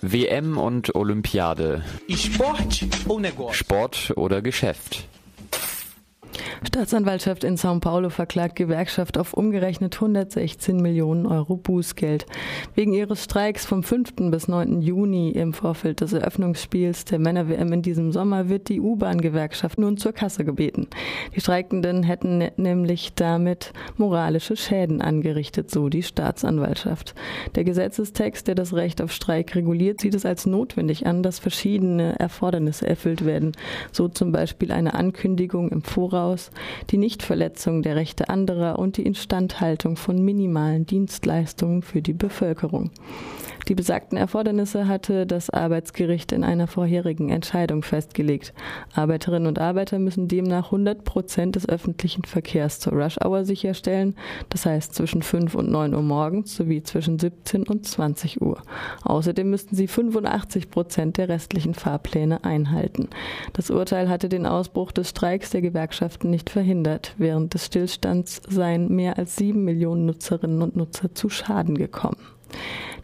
WM und Olympiade. Sport oder Geschäft. Staatsanwaltschaft in São Paulo verklagt Gewerkschaft auf umgerechnet 116 Millionen Euro Bußgeld. Wegen ihres Streiks vom 5. bis 9. Juni im Vorfeld des Eröffnungsspiels der Männer-WM in diesem Sommer wird die U-Bahn-Gewerkschaft nun zur Kasse gebeten. Die Streikenden hätten nämlich damit moralische Schäden angerichtet, so die Staatsanwaltschaft. Der Gesetzestext, der das Recht auf Streik reguliert, sieht es als notwendig an, dass verschiedene Erfordernisse erfüllt werden, so zum Beispiel eine Ankündigung im Voraus, die Nichtverletzung der Rechte anderer und die Instandhaltung von minimalen Dienstleistungen für die Bevölkerung. Die besagten Erfordernisse hatte das Arbeitsgericht in einer vorherigen Entscheidung festgelegt. Arbeiterinnen und Arbeiter müssen demnach 100 Prozent des öffentlichen Verkehrs zur Rush-Hour sicherstellen, das heißt zwischen 5 und 9 Uhr morgens sowie zwischen 17 und 20 Uhr. Außerdem müssten sie 85 Prozent der restlichen Fahrpläne einhalten. Das Urteil hatte den Ausbruch des Streiks der Gewerkschaften nicht verhindert. Während des Stillstands seien mehr als sieben Millionen Nutzerinnen und Nutzer zu Schaden gekommen.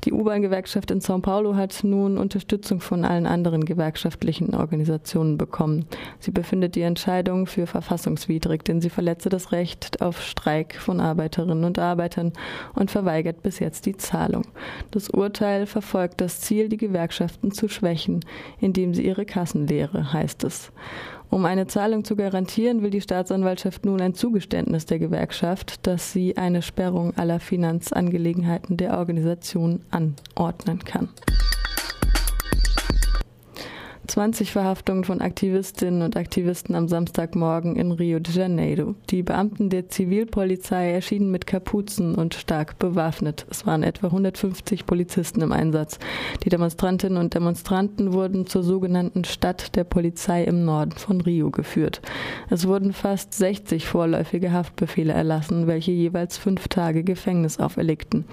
Die U-Bahn-Gewerkschaft in São Paulo hat nun Unterstützung von allen anderen gewerkschaftlichen Organisationen bekommen. Sie befindet die Entscheidung für verfassungswidrig, denn sie verletze das Recht auf Streik von Arbeiterinnen und Arbeitern und verweigert bis jetzt die Zahlung. Das Urteil verfolgt das Ziel, die Gewerkschaften zu schwächen, indem sie ihre Kassen leere, heißt es. Um eine Zahlung zu garantieren, will die Staatsanwaltschaft nun ein Zugeständnis der Gewerkschaft, dass sie eine Sperrung aller Finanzangelegenheiten der Organisation anordnen kann. 20 Verhaftungen von Aktivistinnen und Aktivisten am Samstagmorgen in Rio de Janeiro. Die Beamten der Zivilpolizei erschienen mit Kapuzen und stark bewaffnet. Es waren etwa 150 Polizisten im Einsatz. Die Demonstrantinnen und Demonstranten wurden zur sogenannten Stadt der Polizei im Norden von Rio geführt. Es wurden fast 60 vorläufige Haftbefehle erlassen, welche jeweils fünf Tage Gefängnis auferlegten.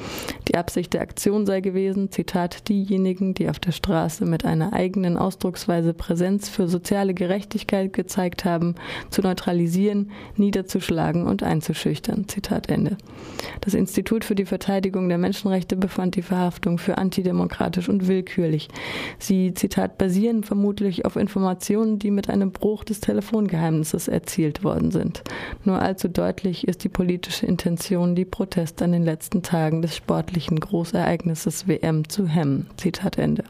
Die Absicht der Aktion sei gewesen, Zitat, diejenigen, die auf der Straße mit einer eigenen Ausdrucksweise bzw. Präsenz für soziale Gerechtigkeit gezeigt haben, zu neutralisieren, niederzuschlagen und einzuschüchtern. Zitat Ende. Das Institut für die Verteidigung der Menschenrechte befand die Verhaftung für antidemokratisch und willkürlich. Sie, Zitat, basieren vermutlich auf Informationen, die mit einem Bruch des Telefongeheimnisses erzielt worden sind. Nur allzu deutlich ist die politische Intention, die Proteste an den letzten Tagen des sportlichen Großereignisses WM zu hemmen. Zitat Ende.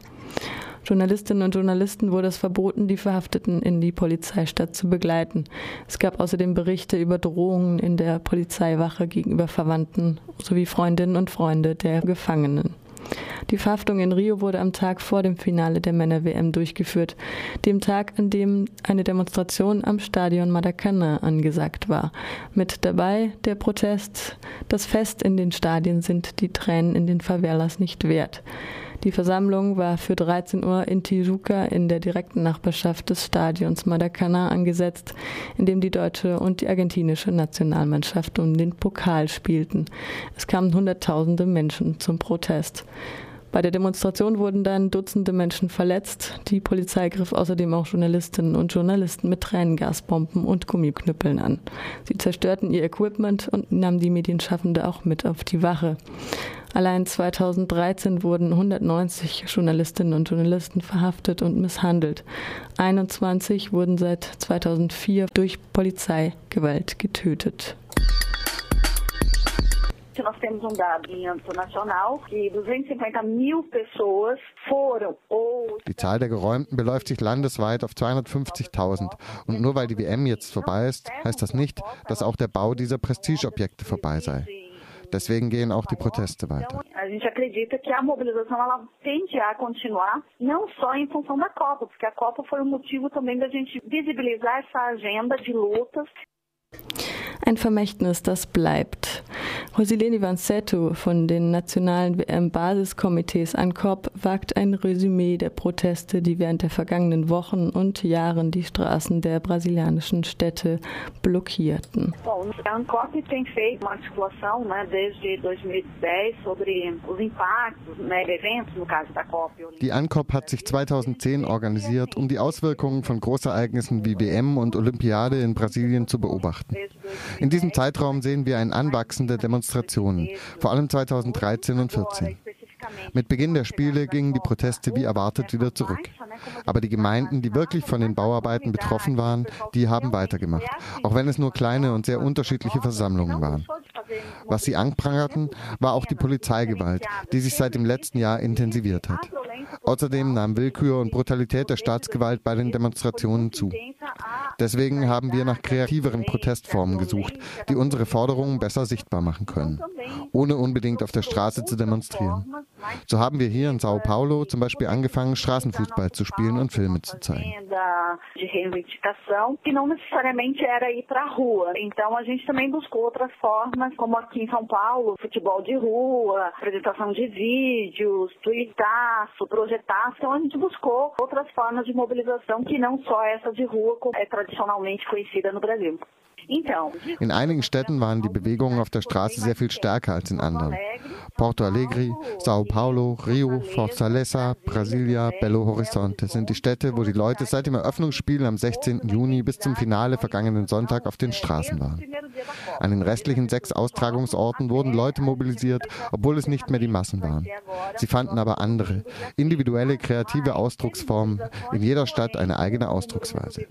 Journalistinnen und Journalisten wurde es verboten, die Verhafteten in die Polizeistadt zu begleiten. Es gab außerdem Berichte über Drohungen in der Polizeiwache gegenüber Verwandten sowie Freundinnen und Freunde der Gefangenen. Die Verhaftung in Rio wurde am Tag vor dem Finale der Männer-WM durchgeführt, dem Tag, an dem eine Demonstration am Stadion Maracanã angesagt war. Mit dabei der Protest, das Fest in den Stadien sind die Tränen in den Favelas nicht wert. Die Versammlung war für 13 Uhr in Tijuca in der direkten Nachbarschaft des Stadions Maracanã angesetzt, in dem die deutsche und die argentinische Nationalmannschaft um den Pokal spielten. Es kamen Hunderttausende Menschen zum Protest. Bei der Demonstration wurden dann Dutzende Menschen verletzt. Die Polizei griff außerdem auch Journalistinnen und Journalisten mit Tränengasbomben und Gummiknüppeln an. Sie zerstörten ihr Equipment und nahmen die Medienschaffende auch mit auf die Wache. Allein 2013 wurden 190 Journalistinnen und Journalisten verhaftet und misshandelt. 21 wurden seit 2004 durch Polizeigewalt getötet. Nós temos um dado em âmbito nacional que 250 mil pessoas foram ou. Die Zahl der Geräumten beläuft sich landesweit auf 250.000. Und nur weil die WM jetzt vorbei ist, heißt das nicht, dass auch der Bau dieser Prestigeobjekte vorbei sei. Deswegen gehen auch die Proteste weiter. A gente acredita que a mobilização ela tende a continuar, não só em função da Copa, porque a Copa foi um motivo também da gente visibilizar essa agenda de lutas. Ein Vermächtnis, das bleibt. Rosileni Vanzetto von den nationalen WM-Basiskomitees ANCOP wagt ein Resümee der Proteste, die während der vergangenen Wochen und Jahren die Straßen der brasilianischen Städte blockierten. Bom, a ANCOP tem feito uma articulação né, desde 2010 sobre os impactos né, de eventos, no caso da COP. Die ANCOP hat sich 2010 organisiert, um die Auswirkungen von Großereignissen wie WM und Olympiade in Brasilien zu beobachten. In diesem Zeitraum sehen wir ein Anwachsen der Demonstrationen, vor allem 2013 und 2014. Mit Beginn der Spiele gingen die Proteste wie erwartet wieder zurück. Aber die Gemeinden, die wirklich von den Bauarbeiten betroffen waren, die haben weitergemacht, auch wenn es nur kleine und sehr unterschiedliche Versammlungen waren. Was sie anprangerten, war auch die Polizeigewalt, die sich seit dem letzten Jahr intensiviert hat. Außerdem nahm Willkür und Brutalität der Staatsgewalt bei den Demonstrationen zu. Deswegen haben wir nach kreativeren Protestformen gesucht, die unsere Forderungen besser sichtbar machen können, ohne unbedingt auf der Straße zu demonstrieren. So haben wir hier Paulo zum Beispiel angefangen, Straßenfußball zu que não necessariamente era ir para a rua. Então a gente também buscou outras formas, como aqui em São Paulo, futebol de rua, apresentação de vídeos, tuitaço, projetaço. Então a gente buscou outras formas de mobilização que não só essa de rua, como é tradicionalmente conhecida no Brasil. In einigen Städten waren die Bewegungen auf der Straße sehr viel stärker als in anderen. Porto Alegre, Sao Paulo, Rio, Fortaleza, Brasilia, Belo Horizonte sind die Städte, wo die Leute seit dem Eröffnungsspiel am 16. Juni bis zum Finale vergangenen Sonntag auf den Straßen waren. An den restlichen sechs Austragungsorten wurden Leute mobilisiert, obwohl es nicht mehr die Massen waren. Sie fanden aber andere, individuelle, kreative Ausdrucksformen, in jeder Stadt eine eigene Ausdrucksweise.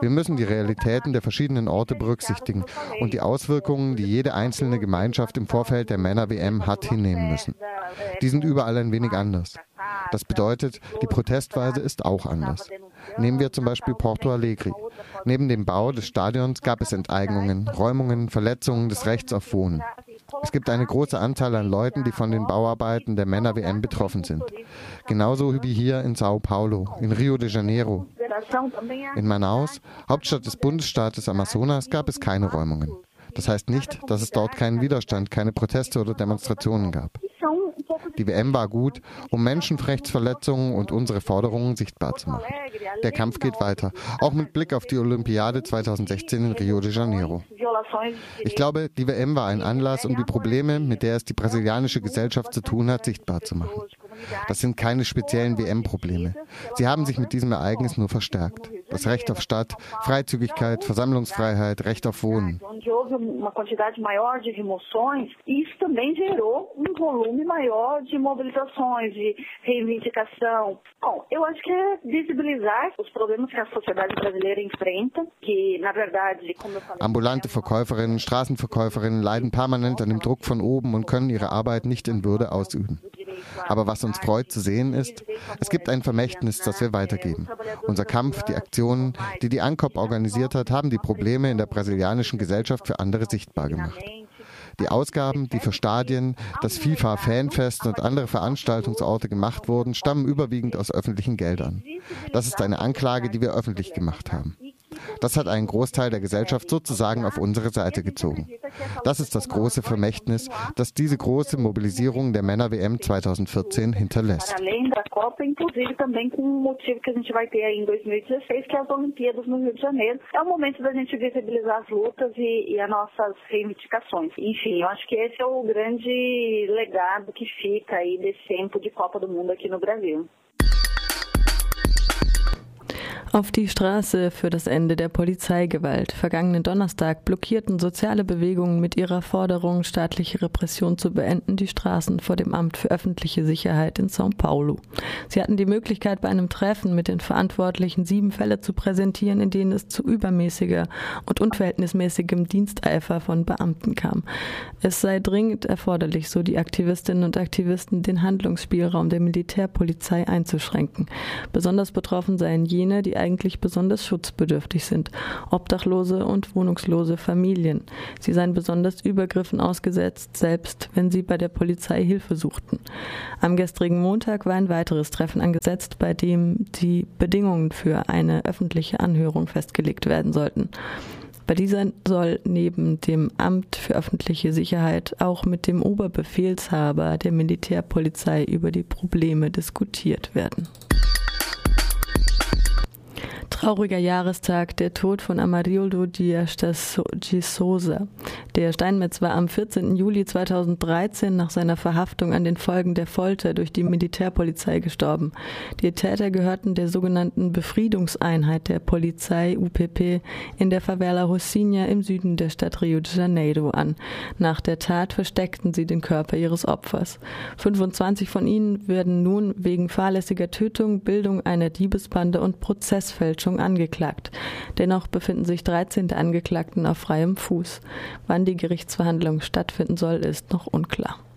Wir müssen die Realitäten der verschiedenen Orte berücksichtigen und die Auswirkungen, die jede einzelne Gemeinschaft im Vorfeld der Männer-WM hat, hinnehmen müssen. Die sind überall ein wenig anders. Das bedeutet, die Protestweise ist auch anders. Nehmen wir zum Beispiel Porto Alegre. Neben dem Bau des Stadions gab es Enteignungen, Räumungen, Verletzungen des Rechts auf Wohnen. Es gibt eine große Anzahl an Leuten, die von den Bauarbeiten der Männer-WM betroffen sind. Genauso wie hier in Sao Paulo, in Rio de Janeiro. In Manaus, Hauptstadt des Bundesstaates Amazonas, gab es keine Räumungen. Das heißt nicht, dass es dort keinen Widerstand, keine Proteste oder Demonstrationen gab. Die WM war gut, um Menschenrechtsverletzungen und unsere Forderungen sichtbar zu machen. Der Kampf geht weiter, auch mit Blick auf die Olympiade 2016 in Rio de Janeiro. Ich glaube, die WM war ein Anlass, um die Probleme, mit der es die brasilianische Gesellschaft zu tun hat, sichtbar zu machen. Das sind keine speziellen WM-Probleme. Sie haben sich mit diesem Ereignis nur verstärkt. Das Recht auf Stadt, Freizügigkeit, Versammlungsfreiheit, Recht auf Wohnen. Isso também gerou volume maior de mobilizações, de reivindicação. Bom, eu acho que é visibilizar os problemas que a sociedade brasileira enfrenta, que na verdade, como eu falei, Ambulante Verkäuferinnen, Straßenverkäuferinnen leiden permanent an dem Druck von oben und können ihre Arbeit nicht in Würde ausüben. Aber was uns freut zu sehen ist, es gibt ein Vermächtnis, das wir weitergeben. Unser Kampf, die Aktionen, die die ANCOP organisiert hat, haben die Probleme in der brasilianischen Gesellschaft für andere sichtbar gemacht. Die Ausgaben, die für Stadien, das FIFA-Fanfest und andere Veranstaltungsorte gemacht wurden, stammen überwiegend aus öffentlichen Geldern. Das ist eine Anklage, die wir öffentlich gemacht haben. Das hat einen Großteil der Gesellschaft sozusagen auf unsere Seite gezogen. Das ist das große Vermächtnis, das diese große Mobilisierung der Männer-WM 2014 hinterlässt. além da Copa, inclusive também com motivo que a gente vai ter aí em 2016, que é as Olimpíadas no Rio de Janeiro. É o momento da gente visibilizar as lutas as nossas reivindicações. Enfim, eu acho que esse é o grande legado que fica aí desse tempo de Copa do Mundo aqui no Brasil. Auf die Straße für das Ende der Polizeigewalt. Vergangenen Donnerstag blockierten soziale Bewegungen mit ihrer Forderung, staatliche Repression zu beenden, die Straßen vor dem Amt für öffentliche Sicherheit in São Paulo. Sie hatten die Möglichkeit, bei einem Treffen mit den Verantwortlichen sieben Fälle zu präsentieren, in denen es zu übermäßiger und unverhältnismäßigem Diensteifer von Beamten kam. Es sei dringend erforderlich, so die Aktivistinnen und Aktivisten, den Handlungsspielraum der Militärpolizei einzuschränken. Besonders betroffen seien jene, die eigentlich besonders schutzbedürftig sind, obdachlose und wohnungslose Familien. Sie seien besonders Übergriffen ausgesetzt, selbst wenn sie bei der Polizei Hilfe suchten. Am gestrigen Montag war ein weiteres Treffen angesetzt, bei dem die Bedingungen für eine öffentliche Anhörung festgelegt werden sollten. Bei dieser soll neben dem Amt für öffentliche Sicherheit auch mit dem Oberbefehlshaber der Militärpolizei über die Probleme diskutiert werden. Trauriger Jahrestag, der Tod von Amarildo Dias de Souza. Der Steinmetz war am 14. Juli 2013 nach seiner Verhaftung an den Folgen der Folter durch die Militärpolizei gestorben. Die Täter gehörten der sogenannten Befriedungseinheit der Polizei UPP in der Favela Rocinha im Süden der Stadt Rio de Janeiro an. Nach der Tat versteckten sie den Körper ihres Opfers. 25 von ihnen werden nun wegen fahrlässiger Tötung, Bildung einer Diebesbande und Prozessfälschung angeklagt. Dennoch befinden sich 13 der Angeklagten auf freiem Fuß. Wann die Gerichtsverhandlung stattfinden soll, ist noch unklar.